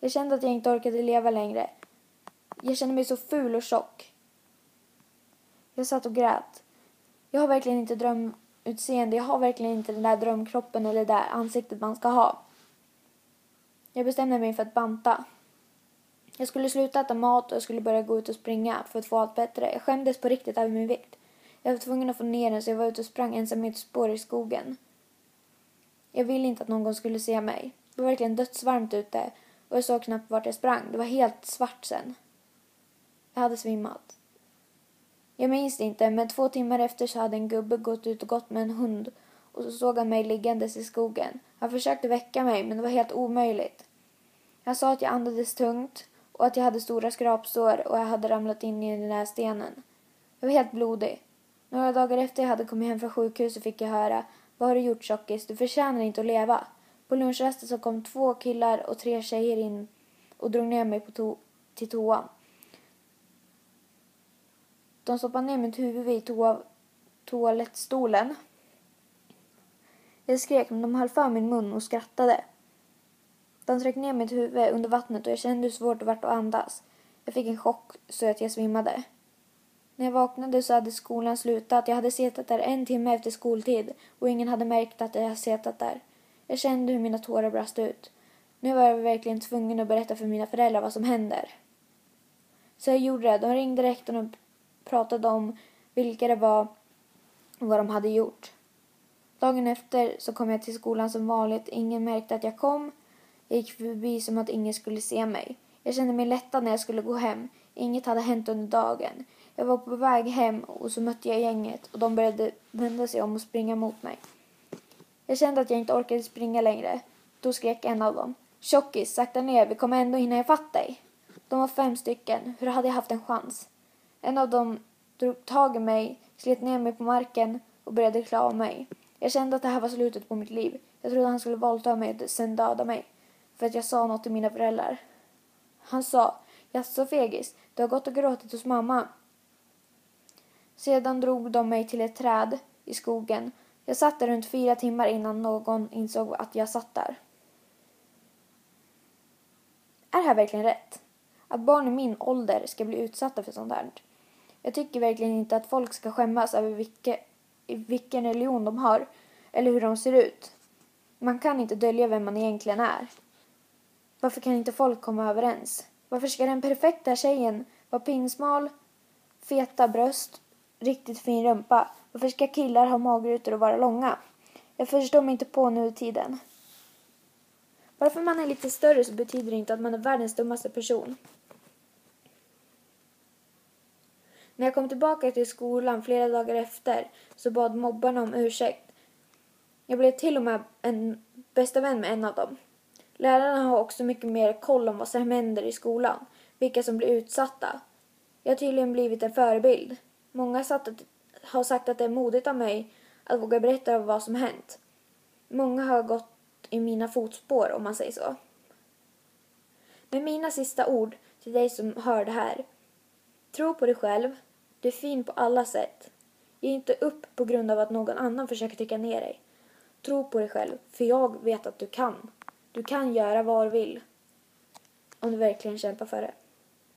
Jag kände att jag inte orkade leva längre. Jag kände mig så ful och tjock. Jag satt och grät. Jag har verkligen inte drömutseende. Jag har verkligen inte den där drömkroppen eller det där ansiktet man ska ha. Jag bestämde mig för att banta. Jag skulle sluta äta mat och jag skulle börja gå ut och springa för att få allt bättre. Jag skämdes på riktigt över min vikt. Jag var tvungen att få ner den så jag var ute och sprang ensam i ett spår i skogen. Jag ville inte att någon skulle se mig. Det var verkligen dödsvarmt ute och jag såg knappt vart jag sprang. Det var helt svart sen. Jag hade svimmat. Jag minns det inte, men två timmar efter så hade en gubbe gått ut och gått med en hund och så såg han mig liggandes i skogen. Han försökte väcka mig, men det var helt omöjligt. Han sa att jag andades tungt och att jag hade stora skrapsår och jag hade ramlat in i den där stenen. Jag var helt blodig. Några dagar efter jag hade kommit hem från sjukhuset fick jag höra Vad har du gjort tjockis? Du förtjänar inte att leva. På lunchrasten så kom två killar och tre tjejer in och drog ner mig på to till toan. De stoppade ner mitt huvud i toa toalettstolen. Jag skrek men de höll för min mun och skrattade. De tryckte ner mitt huvud under vattnet och jag kände hur svårt det var att andas. Jag fick en chock så att jag svimmade. När jag vaknade så hade skolan slutat. Jag hade suttit där en timme efter skoltid och ingen hade märkt att jag hade suttit där. Jag kände hur mina tårar brast ut. Nu var jag verkligen tvungen att berätta för mina föräldrar vad som händer. Så jag gjorde det. De ringde rektorn och pratade om vilka det var och vad de hade gjort. Dagen efter så kom jag till skolan som vanligt. Ingen märkte att jag kom. Jag gick förbi som att ingen skulle se mig. Jag kände mig lättad när jag skulle gå hem. Inget hade hänt under dagen. Jag var på väg hem och så mötte jag gänget och de började vända sig om och springa mot mig. Jag kände att jag inte orkade springa längre. Då skrek en av dem. Tjockis, sakta ner, vi kommer ändå hinna ifatt dig. De var fem stycken. Hur hade jag haft en chans? En av dem drog tag i mig, slet ner mig på marken och började klä av mig. Jag kände att det här var slutet på mitt liv. Jag trodde han skulle våldta mig och sen döda mig. För att jag sa något till mina föräldrar. Han sa, jaså fegis, du har gått och gråtit hos mamma. Sedan drog de mig till ett träd i skogen. Jag satt där runt fyra timmar innan någon insåg att jag satt där. Är det här verkligen rätt? Att barn i min ålder ska bli utsatta för sånt här? Jag tycker verkligen inte att folk ska skämmas över vilke, vilken religion de har eller hur de ser ut. Man kan inte dölja vem man egentligen är. Varför kan inte folk komma överens? Varför ska den perfekta tjejen vara pinsmal, feta bröst, riktigt fin rumpa? Varför ska killar ha magrutor och vara långa? Jag förstår mig inte på nu i tiden. Bara för man är lite större så betyder det inte att man är världens dummaste person. När jag kom tillbaka till skolan flera dagar efter så bad mobbarna om ursäkt. Jag blev till och med en bästa vän med en av dem. Lärarna har också mycket mer koll om vad som händer i skolan, vilka som blir utsatta. Jag har tydligen blivit en förebild. Många har sagt att det är modigt av mig att våga berätta vad som hänt. Många har gått i mina fotspår om man säger så. Med mina sista ord till dig som hör det här. Tro på dig själv. Du är fin på alla sätt. Ge inte upp på grund av att någon annan försöker trycka ner dig. Tro på dig själv, för jag vet att du kan. Du kan göra vad du vill. Om du verkligen kämpar för det.